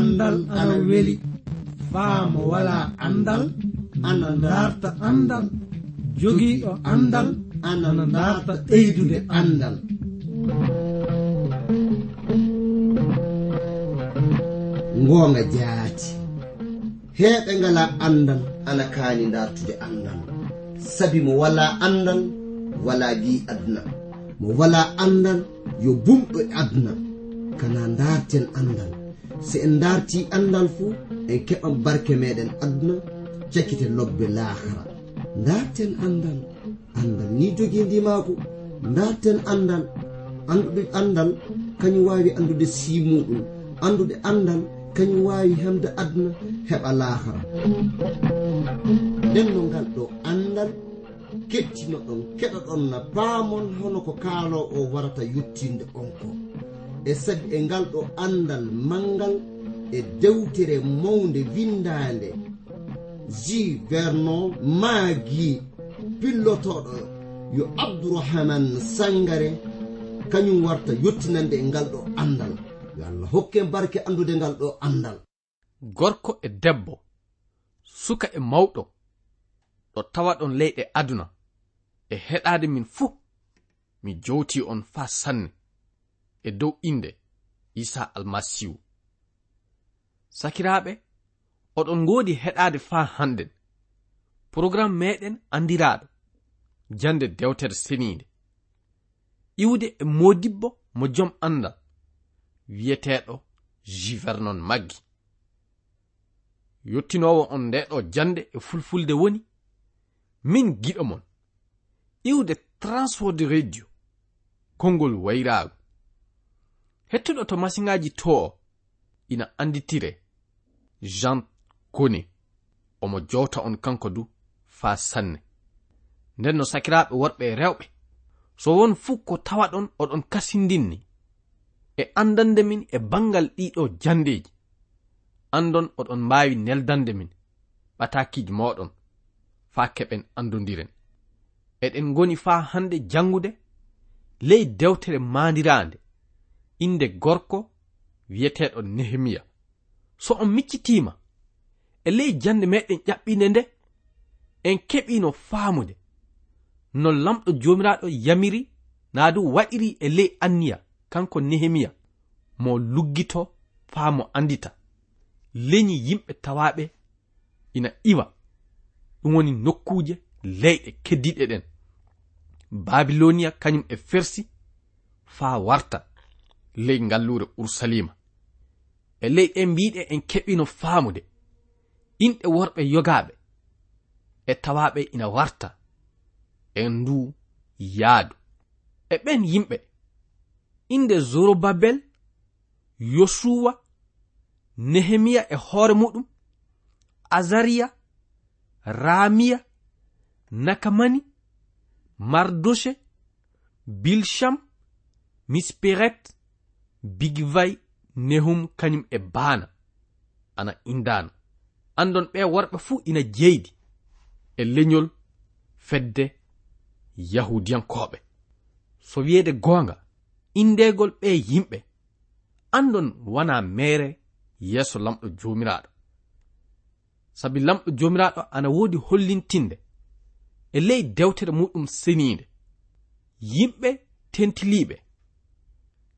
andal ana weli. Faamo wala andal ana darta andal. Jogiiɗo andal ana darta ɓeydude andal. Ngoonga jaati. Heɓe ngala andal ana kaani dartude andal. Sabi mo wala andal wala gi aduna. Mo wala andal yo bumɗo aduna. Kana darten andal. so en darti andal fuu en keɓan barke meɗen aduna cakkite lobbe lahara darten andal andal ni jogii ndi darten andal anduɗe andal kañum wawi andude simuɗum andude andal kañum wawi hemde aduna heɓa lahara nden no ngal ɗo andal kettino ɗon keɗa ɗon na paamon hono ko kaalo o warata yettinde on ko. e sag e ngal ɗo andal mangal e dewtere mawde windande ji vernon maagi pillotoɗo yo abdourahaman sangare kañum warta yettinande e ngal ɗo andal yo allah hokke barke andude ngal ɗo andal gorko e debbo suka e mawɗo ɗo tawa ɗon leyɗe aduna e heɗade min fuu mi jowti on faa sanne. e dow inde isa almasihu. Sakiraaɓe oɗon ngoodi heɗaade faa hannden programme meɗen anndiraaɗo jannde dewtere seniinde. Iwde e modibbo mo jom anndal wiyeteeɗo jivernon maggi. Yottinowo on ndeɗo jannde e fulfulde woni min giɗo mon. Iwde transword radio konngol wayraago hettuɗo to masiŋaji to ina anditire. Jean kone omo jowta on kanko du faa sanne. Nden no sakiraaɓe worɓe e rewɓe. So won fuu ko tawa ɗon oɗon kasindinni. E andande min e bangal ɗiɗo jandeji andon oɗon mbaawi neldande min ɓatakiji moɗon faa keɓen andodiren eɗen goni faa hande jangude ley dewtere maandiraande. inde gorko wiyeteɗo nehemiya. So on miccitima e ley jande meɗen ƴaɓɓinde nde en keɓino faamude no lamɗo jomiraɗo yamiri naa du waɗiri e ley anniya kanko nehemiya mo luggito faa mo andita. Leñi yimɓe tawaɓe ina iwa. Ɗum woni nokkuje leyɗe keddiɗe ɗen. Babilonia kañum e fersi faa warta. ley ngallure ursalima e ley en mbiɗe en keɓino faamude. Inɗe worɓe yogaɓe e tawaɓe ina warta. En ndu yaadu. E ɓen yimɓe. Inde zorobabel yosuwa nehemiya e hoore muɗum azariya ramiya nakamani mardoshe bilsham misperet bigvay nehum kañum e baana ana indana andon ɓe worɓe fuu ina jeydi e leñol fedde yahudiyankoɓe so wiyeede goonga indegol ɓe yimɓe andon wana mere yeeso lamɗo jomiraɗo sabi lamɗo jomiraɗo ana woodi hollintinde e ley dewtere muɗum seniinde. Yimɓe tentiliiɓe.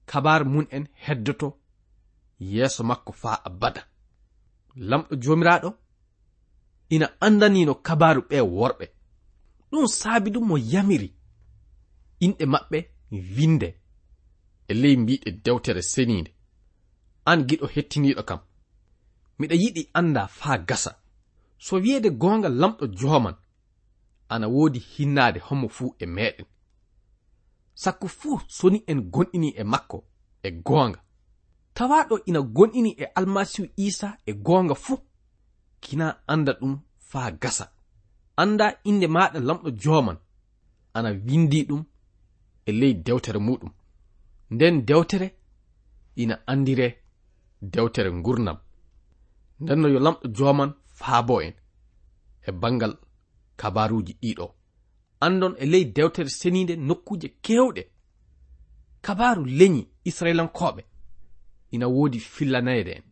kabar mun en heddoto yeeso makko faa abada. Lamɗo joomiraaɗo ina andanino kabaru ɓe worɓe. Ɗum saabi ɗum mo yamiri. Inɗe maɓɓe winde e ley mbiɗe dewtere seniinde. An giɗo hettiniiɗo kam. Miɗa yiɗi anda faa gasa. So wiyeede gonga lamɗo joman ana woodi hinnade homo fuu e meɗen sakko fuu soni en gonɗini e makko e goonga. Tawaɗo ina gonɗini e almasihu isa e goonga fuu kina anda ɗum faa gasa. Anda inde maɗa lamɗo joman ana windi ɗum e ley dewtere muɗum nden dewtere ina andire dewtere gurnam ndenno yo lamɗo joman faabo en e bangal kabaruji ɗiɗo andon e ley dewtere seninde nokkuje kewɗe kabaru leñi israilankoɓe ina woodi fillanayde en.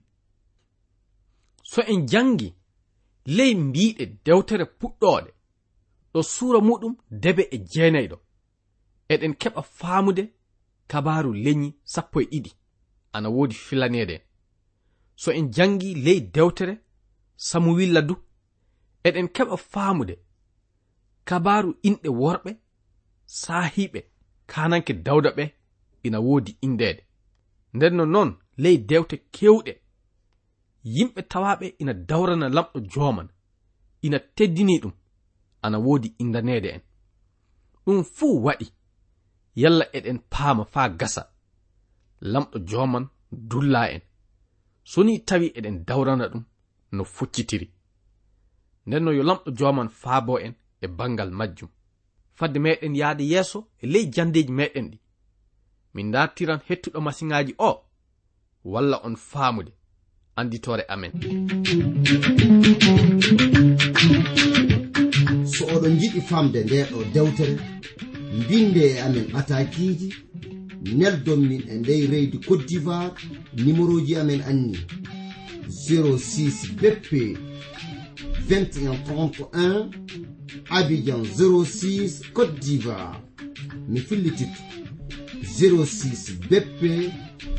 So en jangi ley mbiɗe dewtere puɗɗoɗe ɗo suura muɗum debe e jeenayɗo. Eɗen keɓa faamude kabaru leñi sappo e ɗiɗi. Ana woodi fillaneede en. So en jangi ley dewtere samuwilla du eɗen keɓa faamude kabaru inɗe worɓe sahiɓe kananke dawda ɓe ina woodi indede nden no noon ley dewte kewɗe. Yimɓe tawaɓe ina dawrana lamɗo joman ina teddini ɗum ana woodi indanede en. Ɗum fuu waɗi yalla eɗen paama faa gasa. Lamɗo joman dulla en. So ni tawi eɗen dawrana ɗum no foccitiri nden no yo lamɗo joman faabo en e bangal majjum. Fadde meɗen yahde yeeso e ley jandeji meɗen ɗi. Min dartiran hettuɗo masiŋaji o walla on faamude. Anditore amen. So oɗon jiɗi famde ndeɗo dewtere mbinde e amen atakiji neldon min e ndey reydi cote d'ivoire numéro ji amen anni 06 beppe 21 31 Abidjan 06 Côte d'Ivoire. Mi fillititto 06 BP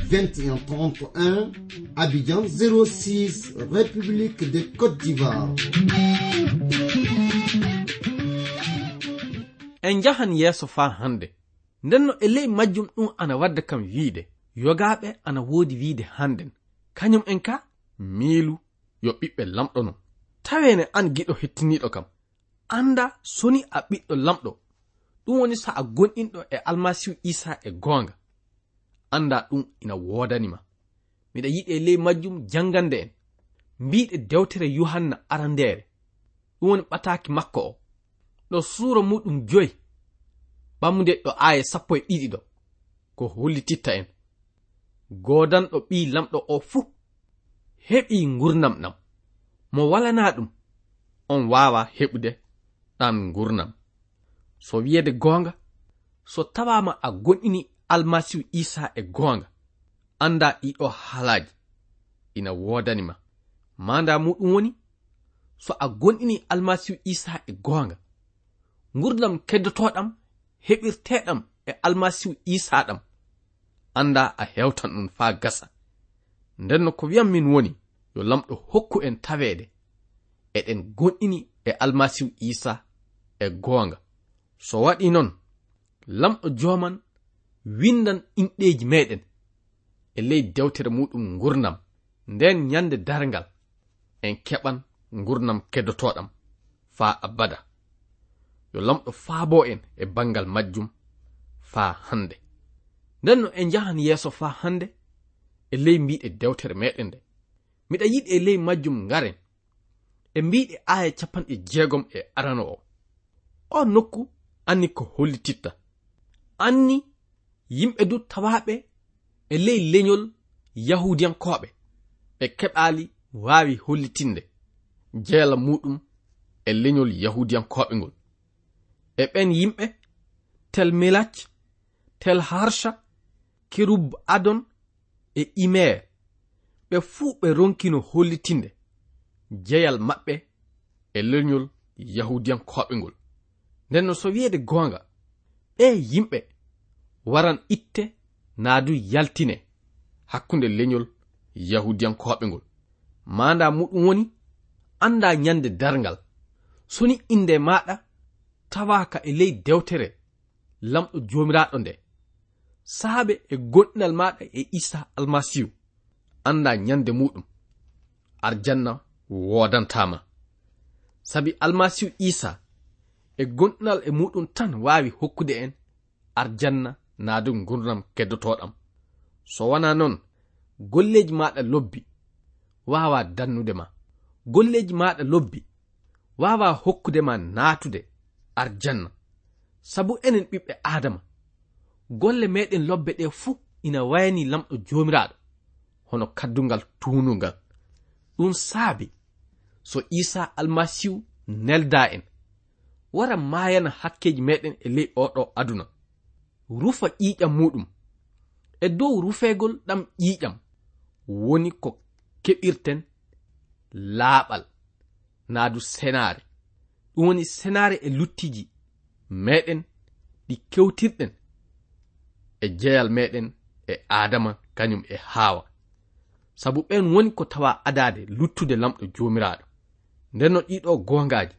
2131 Abidjan 06 République de Côte d'Ivoire. En jahan yeeso faa hannde ndenno e ley majjum ɗum ana wadda kam wiide yogaaɓe ana woodi wiide hannden kañum en ka miilu yo ɓiɓɓe lamɗo non. tawene an giɗo hettiniɗo kam. Anda soni a ɓiɗɗo lamɗo. Ɗum woni sa a gonɗinɗo e almasihu isa e goonga anda ɗum ina woodanima miɗa yiɗe ley majjum jangande en. Mbiɗe dewtere yohanna arandere. Ɗum woni ɓataki makko o. Ɗo suura muɗum joyi. Ɓamde ɗo aya sappo e ɗiɗi ɗo. Ko hollititta en. Godanɗo ɓi lamɗo o fuu. Heɓi ngurnam ɗam mo walana ɗum. On wawa heɓude ɗam gurnam. So wiyede gonga so tawama a gonɗini almasihu isa e gonga anda ɗiɗo haalaaji ina wodanima manda muɗum woni so a gonɗini almasihu isa e gonga gurdam keddotoɗam heɓirteɗam e almasihu isa ɗam anda a hewtan ɗum faa gasa. Nden no ko wiyam min woni yo lamɗo hokku en taweede eɗen gonɗini e almasihu isa e goonga. So waɗi noon lamɗo joman windan inɗeji meɗen e ley dewtere muɗum gurdam nden yande dargal en keɓan gurdam keddotoɗam faa abada. Yo lamɗo faabo en e bangal majjum faa hande nden no en jahan yeeso faa hande e ley mbiɗe dewtere meɗen nde. miɗa yiɗi e ley majjum ngaren e mbiɗe aya capanɗe jeegom e arano o o nokku anni ko hollititta anni yimɓe du tawaɓe e ley leñol yahudiyankoɓe ɓe keɓali wawi hollitinde jeela muɗum e leñol yahudiyankoɓe ngol. E ɓen yimɓe tel melach tel harsha kerub adon e imer ɓe fuu ɓe ronkino hollitinde jeyal maɓɓe e leñol yahudiyankoɓe ngol nden no so wiyeede goonga ɓe yimɓe waran itte naa du yaltine hakkunde leñol yahudiyankoɓe ngol manda muɗum woni anda ñande darngal. Soni inde maɗa tawaka e ley dewtere lamɗo jomiraɗo nde. Saabe e gonɗinal maɗa e isa almasihu. anda nyande muɗum. Arjanna wodantama. Sabi almasihu isa e gonɗinal e muɗum tan wawi hokkude en arjanna na gurdam keddotoɗam. So wona noon golleji maɗa lobbi wawa dannude ma. Golleji maɗa lobbi wawa hokkude ma natude arjanna. Sabu enen ɓiɓɓe adama golle meɗen lobbe ɗe fuu ina wayani lamɗo jomiraɗo. hono kaddungal tuunugal ɗum saabi. So isa almasihu nelda en. Wara maayana hakkeji meɗen e ley oɗo aduna. Rufa ƴiƴam muɗum. E dow rufegol ɗam ƴiƴam. Woni ko keɓirten laaɓal. Naadu senaare. Ɗum woni senaare e luttiji meɗen ɗi kewtirɗen e jeyal meɗen e adama kañum e haawa. sabu ɓen woni ko tawa adade luttude lamɗo jomiraɗo. Nden no ɗiɗo gongaji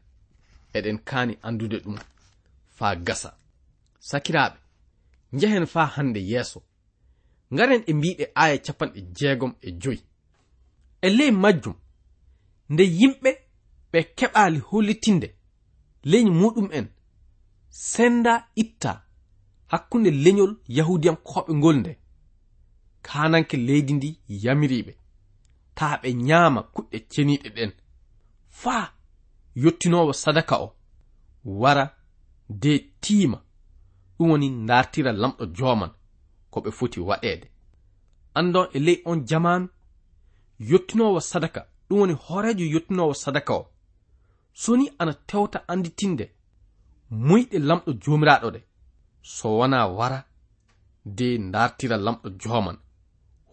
eɗen kaani andude ɗum faa gasa. Sakiraɓe njehen faa hande yeeso. Ngaren e mbiɗe aya capanɗe jeegom e joyi. E ley majjum nde yimɓe ɓe keɓali hollitinde leñ muɗum'en senda itta hakkunde leñol yahudiyankoɓe ngol nde. kananke leydi ndi yamiriɓe. Taa ɓe nyaama kuɗɗe ceniɗe ɗen. Faa yottinowo sadaka o wara de tiima. Ɗum woni dartira lamɗo joman ko ɓe foti waɗeede andon e ley on jamanu yottinowo sadaka ɗum woni hoorejo yottinowo sadaka o. Soni ana tewta anditinde muyɗe lamɗo jomiraɗo ɗe. So wona wara de dartira lamɗo joman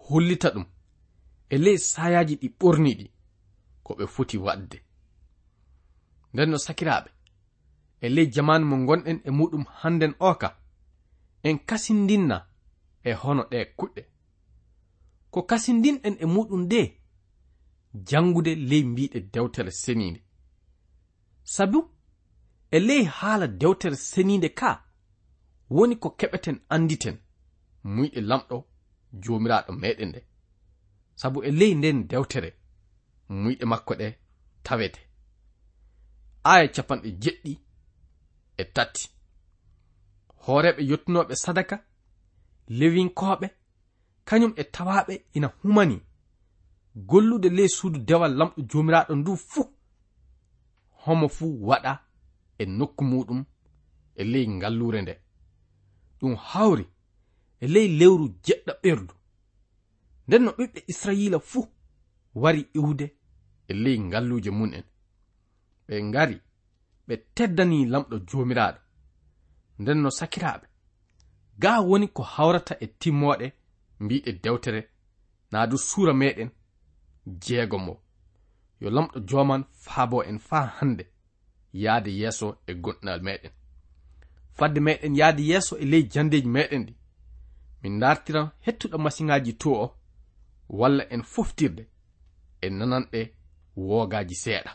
hollita ɗum e ley sayaji ɗi ɓorniɗi ko ɓe foti waɗde. Nden no sakiraɓe e ley jamanu mo gonɗen e muɗum hannden o ka en kasindinna e hono ɗe kuɗɗe. Ko kasindinɗen e muɗum nde jangude ley mbiɗe dewtere seniinde. Sabu e ley haala dewtere seniinde ka woni ko keɓeten anditen muyɗe lamɗo jomiraɗo meɗen nde sabu e ley nden dewtere muyɗe makko ɗe tawete. Aya capanɗe jeɗɗi e tati. Hooreɓe yottunoɓe sadaka lewinkoɓe kañum e tawaɓe ina humani. Gollude ley suudu dewal lamɗo jomiraɗo ndu fuu homo fuu waɗa e nokku muɗum e ley ngallure nde. Ɗum hawri e ley lewru jeɗɗa ɓerdu. Nden no ɓiɓɓe israila fuu wari iwde e ley ngalluuje mun'en ɓe ngari ɓe teddani lamɗo jomiraɗo nden no sakiraɓe ga woni ko hawrata e timmoɗe mbiɗe dewtere naa du suura meɗen jeegomo yo lamɗo joman faabo en faa hande yahde yeeso e gonɗinal meɗen fadde meɗen yahde yeeso e ley jandeji meɗen ɗi. min dartiran hettuɗo masiŋaji to o walla en foftirde en nananɗe woogaji seeɗa.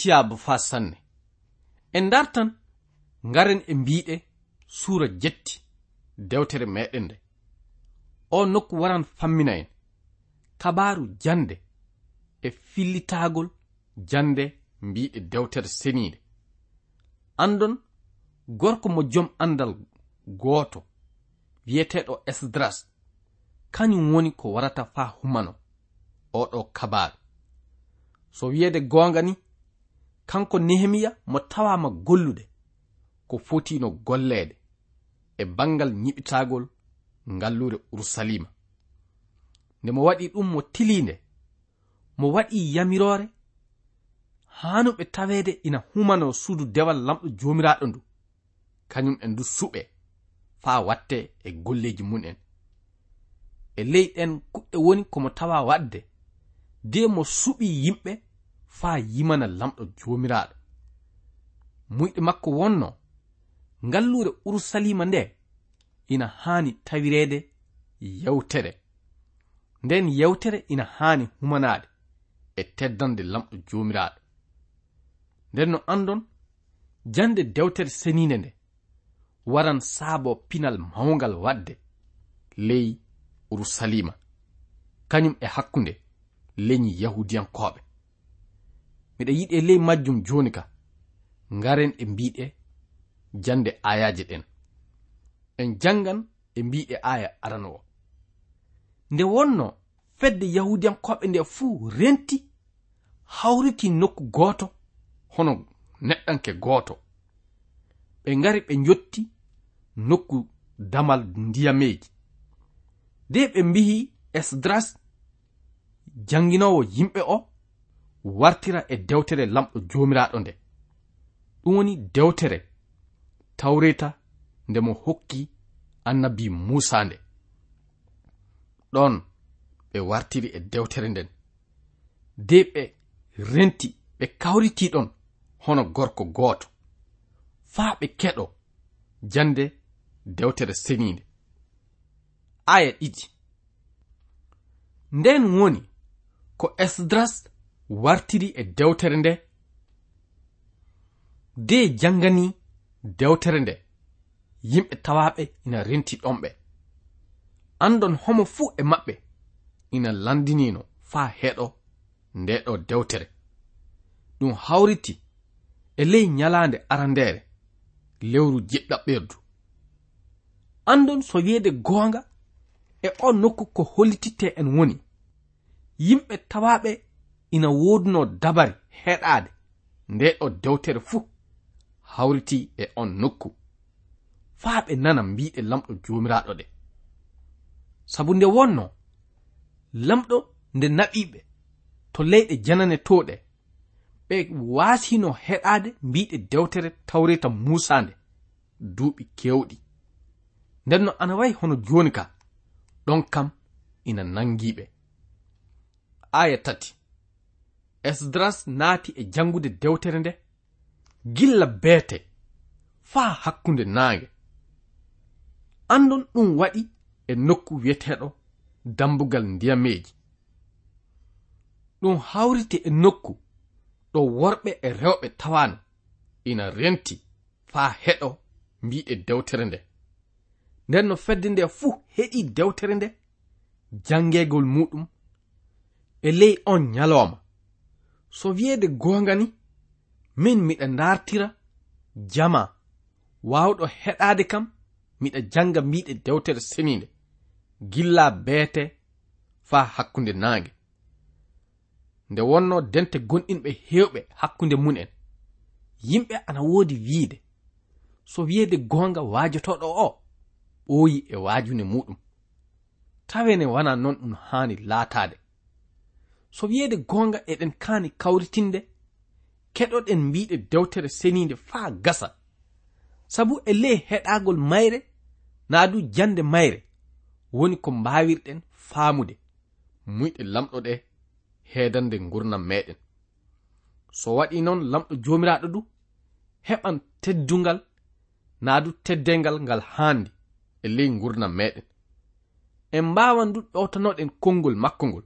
tiyaaba fa sanne en dartan ngaren e mbiɗe suura jetti dewtere meɗen nde. O nokku waran fammina en. Kabaru jande e fillitagol jande mbiɗe dewtere seniide andon gorko mo jom andal gooto wiyeteɗo esdras kañum woni ko warata fa humano. Oɗo kabaru so wiyede gonga ni kanko nehemiya mo tawama gollude ko fotino golleede e bangal ñiɓitagol ngallure urusalima nde mo waɗi ɗum mo tilinde mo waɗi yamirore hano ɓe tawede ina humano suudu dewal lamɗo jomiraɗo ndu. Kañum en du suɓe faa watte e golleji mun en e ley ɗen kuɗɗe woni komo tawa wadde de mo suɓi yimɓe faa yimana lamɗo joomiraaɗo. Muyɗe makko wonno ngalluure urusalima nde ina haani tawireede yewtere. Nden yewtere ina haani humanaade e teddande lamɗo joomiraaɗo. Nden no andon jande dewtere seniinde nde waran saabo pinal mawngal waɗde ley urusalima kañum e hakkunde leñi yahudiyankooɓe. miɗa yiɗi e ley majjum joni ka ngaren e mbiɗe jande ayaje ɗen. En jangan e mbiɗe aya arano o nde wonno fedde yahudiyankoɓe nde fuu renti hawriti nokku gooto hono neɗɗanke gooto. Ɓe ngari ɓe jotti nokku damal ndiyameji de ɓe mbihi esdras janginowo yimɓe o wartira e dewtere lamɗo jomiraɗo nde. Ɗum woni dewtere tawreta nde mo hokki annabi musa nde. Ɗon ɓe wartiri e dewtere nden. De ɓe renti ɓe kawriti ɗon hono gorko gooto. Faa ɓe keɗo jande dewtere seniinde. Aya ɗiɗi. Nden woni ko esdras wartiri e dewtere nde? De jangani dewtere nde? Yimɓe tawaɓe ina renti ɗonɓe. Andon homo fuu e maɓɓe ina landinino faa heɗo ndeɗo dewtere. Ɗum hawriti e ley nyalaande arandeere lewru jiɗɗa ɓerdu andon so wiyeede goonga e o nokku ko hollititte en woni yimɓe tawaɓe ina woduno dabari heɗaade. Nde ɗo dewtere fuu hawriti e on nokku. Faa ɓe nana mbiɗe lamɗo joomiraaɗo ɗe. Sabu nde wonno lamɗo nde naɓiiɓe to leyɗe janane toɗe ɓe waasino heɗaade mbiɗe dewtere tawreta musande duuɓi kewɗi nden no ana wayi hono jooni ka ɗon kam ina nangiiɓe aya tati. esdras naati e jangude dewtere nde gilla beete faa hakkunde naange. Andon ɗum waɗi e nokku wiyeteɗo dambugal ndiyameeji. Ɗum hawrite e nokku ɗo worɓe e rewɓe tawan ina renti faa heɗo mbiɗe dewtere nde. Nden no fedde nde fuu heɗi dewtere nde jangeegol muɗum e ley on nyalooma. so wiyeede goonga ni min miɗa ndartira jama. Waawɗo heɗaade kam miɗa jannga mbiɗe dewtere seniinde gilla beete faa hakkunde naange. Nde wonno dente gonɗinɓe heewɓe hakkunde mun'en. Yimɓe ana woodi wiide. So wiyeede goonga waajotoɗo o ɓooyi e waajunde muɗum tawe ne wona noon ɗum haani laataade. so wiyeede goonga eɗen kaani kawritinde keɗoɗen mbiɗe dewtere seniinde faa gasa. Sabu e ley heɗaagol mayre naa du jannde mayre woni ko mbaawirɗen faamude muyɗe lamɗo ɗe heedande ngurnam meɗen so waɗi noon lamɗo joomiraaɗo du heɓan teddungal naa du teddengal ngal haandi e ley ngurnam meɗen en mbaawan du ɗowtanoɗen konngol makko ngol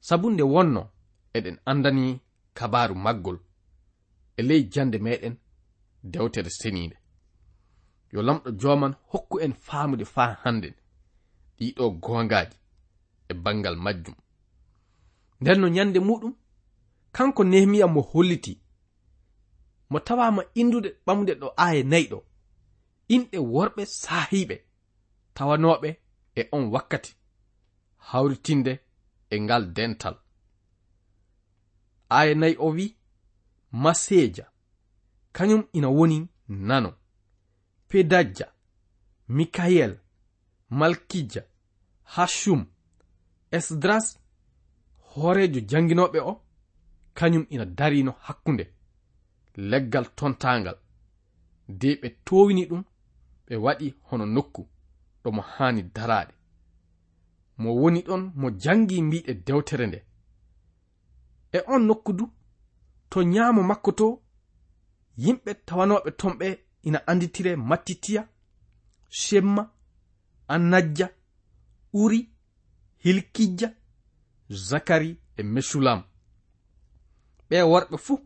sabu nde wonno eɗen andani kabaru maggol e ley jande meɗen dewtere seniinde. Yo lamɗo joman hokku en faamude faa hannden ɗiɗo gongaji e bangal majjum. Nden no nyande muɗum kanko nehemiya mo holliti. Mo tawama indude ɓamde ɗo aaya nayɗo. Inɗe worɓe saahiɓe tawanoɓe e on wakkati hawritinde e ngal dental. Aya nayi o wi maseja kañum ina woni nano pedajja mikayel malkija hashum esdras hoorejo janginoɓe o kañum ina darino hakkunde leggal tontangal de ɓe towini ɗum ɓe waɗi hono nokku ɗomo hani daraɗe mo woni ɗon mo jangi mbiɗe dewtere nde. E on nokku du to nyaamo makko to yimɓe tawanoɓe tomɓe ina anditire mattitiya shemma annajja uri hilkijja zakari e meshulam ɓe worɓe fuu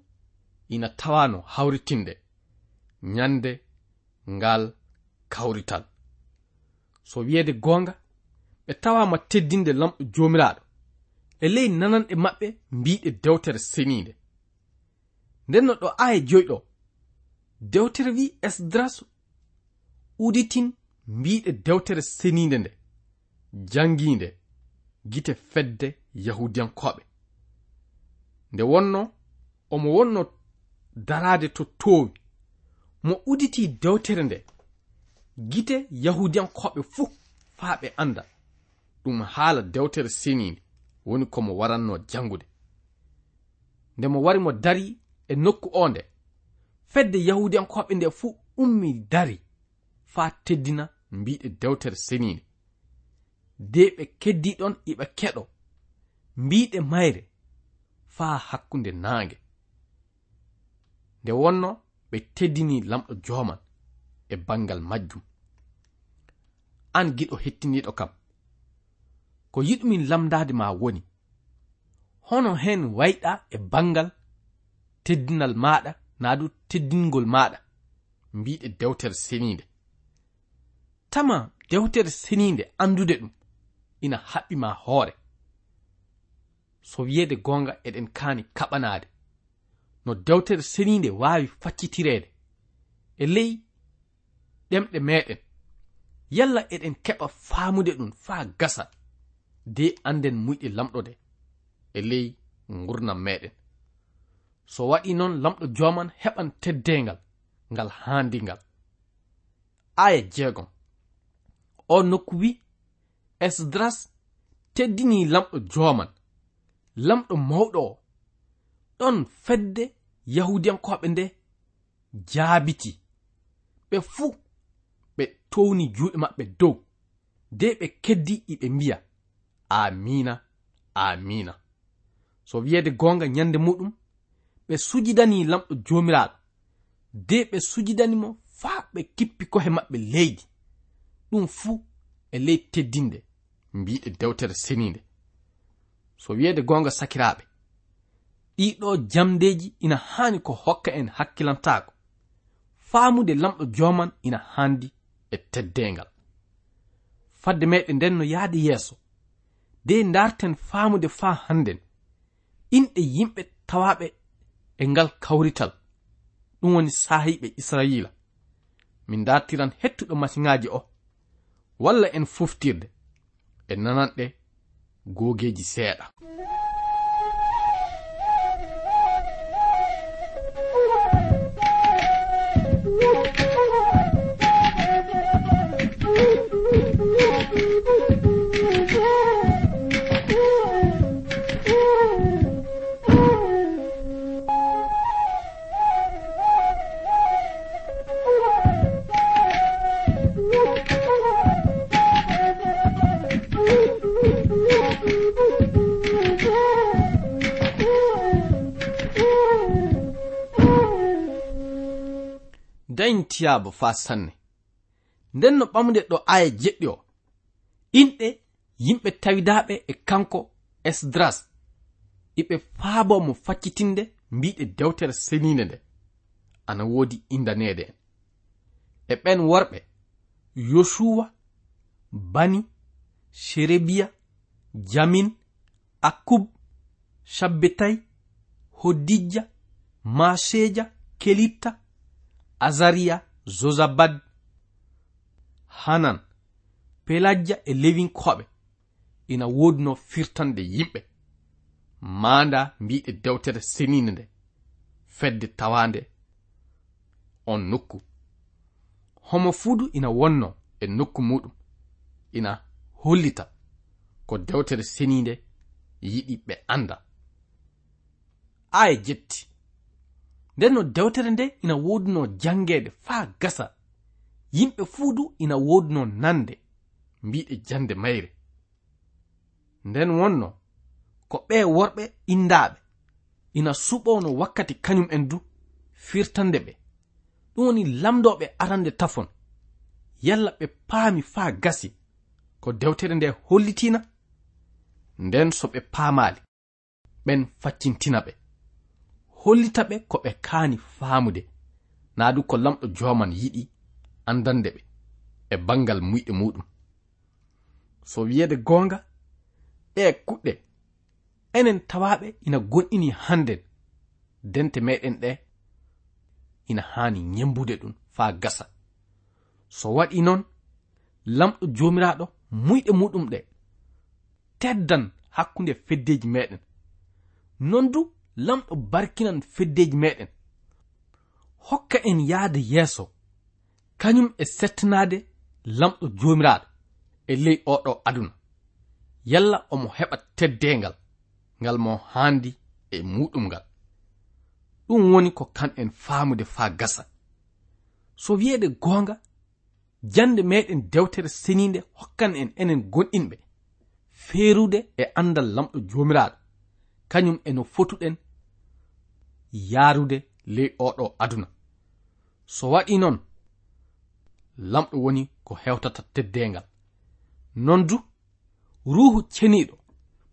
ina tawano hawritinde nyande ngal kawrital. So wiyeede goonga ɓe tawama teddinde lamɗo jomiraɗo e ley nananɗe maɓɓe mbiɗe dewtere seninde nden no ɗo aya joyɗo dewtere wi esdras uditin mbiɗe dewtere seninde nde. Janginde gite fedde yahudiyankoɓe. Nde wonno omo wonno darade to towi mo uditi dewtere nde. Gite yahudiyankoɓe fuu faa ɓe anda ɗum haala dewtere seninde woni komo waranno jangude nde mo wari mo dari e nokku o nde fedde yahudiyankoɓe nde fuu ummi dari faa teddina mbiɗe dewtere seninde de ɓe keddi ɗon iɓe keɗo mbiɗe mayre faa hakkunde naange. Nde wonno ɓe teddini lamɗo joman e bangal majjum. An giɗo hettiniɗo kam. ko yiɗumin lamdade ma woni. Hono hen wayɗa e bangal teddinal maɗa na du teddingol maɗa mbiɗe dewtere seninde tama dewtere seninde andude ɗum ina haɓɓima hoore. So wiyeede gonga eɗen kaani kaɓanaade. No dewtere seniinde waawi faccitireede e ley ɗemɗe meɗen yalla eɗen keɓa faamude ɗum faa gasa. de anden muyɗe lamɗode e ley gurnam meɗen. So waɗi noon lamɗo joman heɓan teddengal ngal handingal aya jeegom. O nokku wi esdras teddini lamɗo joman. Lamɗo mawɗo o. Ɗon fedde yahudiyankoɓe nde jaabiti. Ɓe fuu ɓe towni juuɗe maɓɓe dow. De ɓe keddi iɓe mbiya. amina amina. So wiyeede gonga ñannde muɗum ɓe sujidani lamɗo jomiraɗo de ɓe sujidanimo faa ɓe kippi kohe maɓɓe leydi. Ɗum fuu e ley teddinde mbiɗe dewtere seninde so wiyeede gonga sakiraɓe ɗiɗo jamdeji ina hani ko hokka en hakkilantako faamude lamɗo joman ina handi e teddengal fadde meɗen nden no yahde yeeso. de darten faamude faa hannden. Inɗe yimɓe tawaɓe e ngal kawrital. Ɗum woni saahiɓe israila. Min dartiran hettuɗo masiŋaji o. Walla en foftirde e nananɗe googeji seeɗa. siyaba fa sanne. Nden no ɓamde ɗo aya jeɗɗi o. Inɗe yimɓe tawidaɓe e kanko esdras. Iɓe faabo mo faccitinde mbiɗe dewtere seninde nde. Ana woodi indanede en. E ɓen worɓe yosuwa bani sherebiya jamin akub shabbetay hodijja maseja kelitta azariya zozabad hanan pelajja e lewinkoɓe ina wodino firtande yimɓe. Manda mbiɗe dewtere senine nde. Fedde tawande. On nokku. Homo fuudu ina wonno e nokku muɗum. Ina hollita ko dewtere seninde yiɗi ɓe anda aye jetti. nden no dewtere nde ina woduno no faa gasa. Yimɓe fuu du ina woduno nande mbiɗe jande mayre. Nden wonno ko ɓe worɓe indaɓe ina suɓono wakkati kañum en du firtande ɓe. Ɗum woni lamdoɓe arande tafon. Yalla ɓe paami faa gasi ko dewtere nde hollitina nden so ɓe paamali ɓen faccintina ɓe. hollita ɓe ko ɓe kaani faamude. Naa du ko lamɗo joman yiɗi andande ɓe e bangal muyɗe muɗum so wiyeede goonga ɗe kuɗɗe enen tawaɓe ina gonɗini hannden dente meɗen ɗe ina haani ñembude ɗum faa gasa. So waɗi noon lamɗo joomiraaɗo muyɗe muɗum ɗe teddan hakkunde feddeeji meɗen non du lamɗo barkinan feddeji meɗen. Hokka en yahde yeeso kañum e settanade lamɗo jomiraɗo e ley oɗo aduna. Yalla omo heɓa teddengal ngal mo handi e muɗum ngal. Ɗum woni ko kan en faamude faa gasa. So wiyeede goonga jande meɗen dewtere seninde hokkan en enen gonɗinɓe feerude e andal lamɗo jomiraɗo kañum e no fotuɗen yaarude ley oɗo aduna. So waɗi noon lamɗo woni ko hewtata teddengal non du ruhu ceniɗo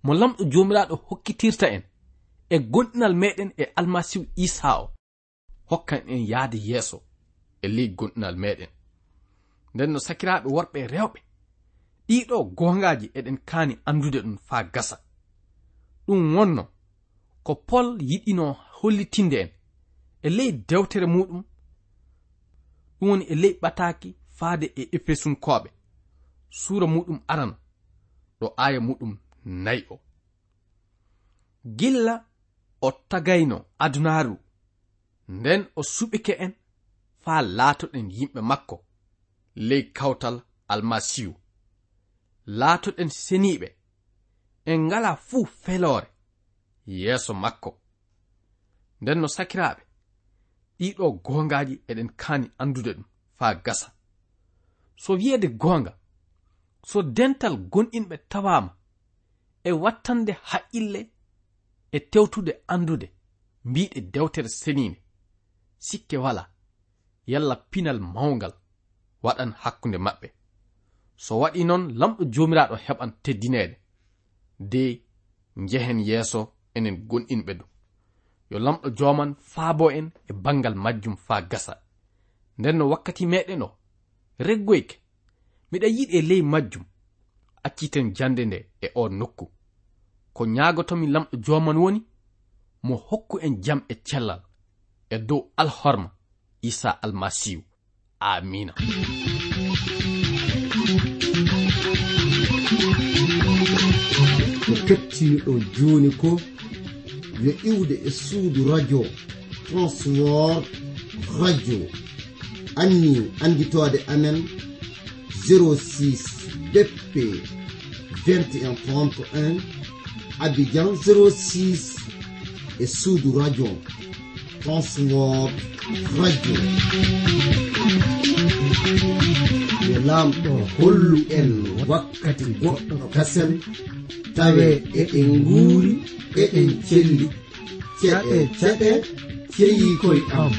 mo lamɗo jomiraɗo hokkitirta en e gonɗinal meɗen e almasihu isa o. Hokkan en yahde yeeso e ley gonɗinal meɗen nden no sakiraɓe worɓe rewɓe ɗiɗo gongaji eɗen kaani andude ɗum faa gasa. ɗum wonno ko pol yiɗino hollitinde en e ley dewtere muɗum. Ɗum woni e ley ɓataki faade e efesunkoɓe. Suura muɗum arana ɗo aya muɗum nayi o. Gilla o tagayno adunaaru nden o suɓike en faa laatoɗen yimɓe makko ley kawtal almasihu laatoɗen seniiɓe en ngala fuu feloore yeeso makko. Nden no sakiraaɓe ɗiɗo goongaaji eɗen kaani anndude ɗum faa gasa. So wiyeede goonga so dental gonɗinɓe tawaama e wattande haqqille e tewtude anndude mbiɗe dewtere seniinde sikke wala yalla pinal mawngal waɗan hakkunde maɓɓe. So waɗi noon lamɗo joomiraaɗo heɓan teddineede. de njehen yeeso enen gonɗinɓe ɗum. Yo lamɗo joman faabo en e bangal majjum faa gasa. Nden no wakkati meɗen o reggoyke miɗa yiɗi e ley majjum acciten jande nde e o nokku. Ko ñaagotomi lamɗo joman woni mo hokku en jam e cellal e dow alhorma isa almasihu amina kettiniɗo joni ko yo iwde e suudu radio transwor radio. Anni anditode amen 06 bp 2131 abidjan 06 e suudu radio transwor radio yo lamɗo hollu en wakkati goɗɗo kasen. Tawe eɗen nguuri eɗen celli. Ceɗe ceɗe ceyi koye am.